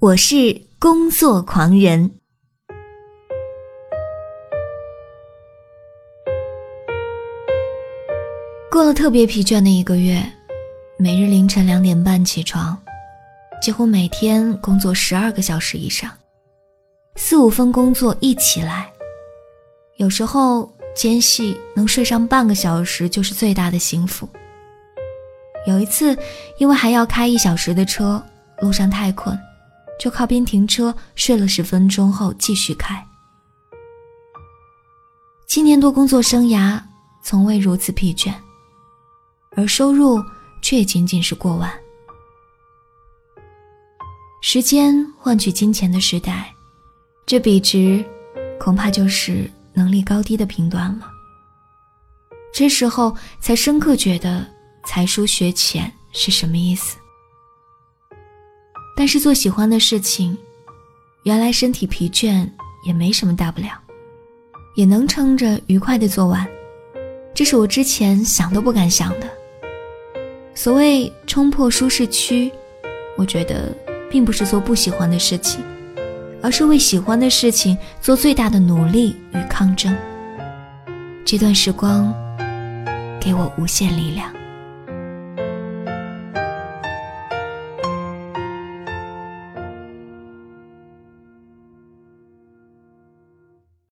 我是工作狂人。过了特别疲倦的一个月，每日凌晨两点半起床，几乎每天工作十二个小时以上，四五份工作一起来，有时候间隙能睡上半个小时就是最大的幸福。有一次，因为还要开一小时的车，路上太困。就靠边停车睡了十分钟后继续开。七年多工作生涯，从未如此疲倦，而收入却仅仅是过万。时间换取金钱的时代，这比值，恐怕就是能力高低的评断了。这时候才深刻觉得才疏学浅是什么意思。但是做喜欢的事情，原来身体疲倦也没什么大不了，也能撑着愉快的做完。这是我之前想都不敢想的。所谓冲破舒适区，我觉得并不是做不喜欢的事情，而是为喜欢的事情做最大的努力与抗争。这段时光，给我无限力量。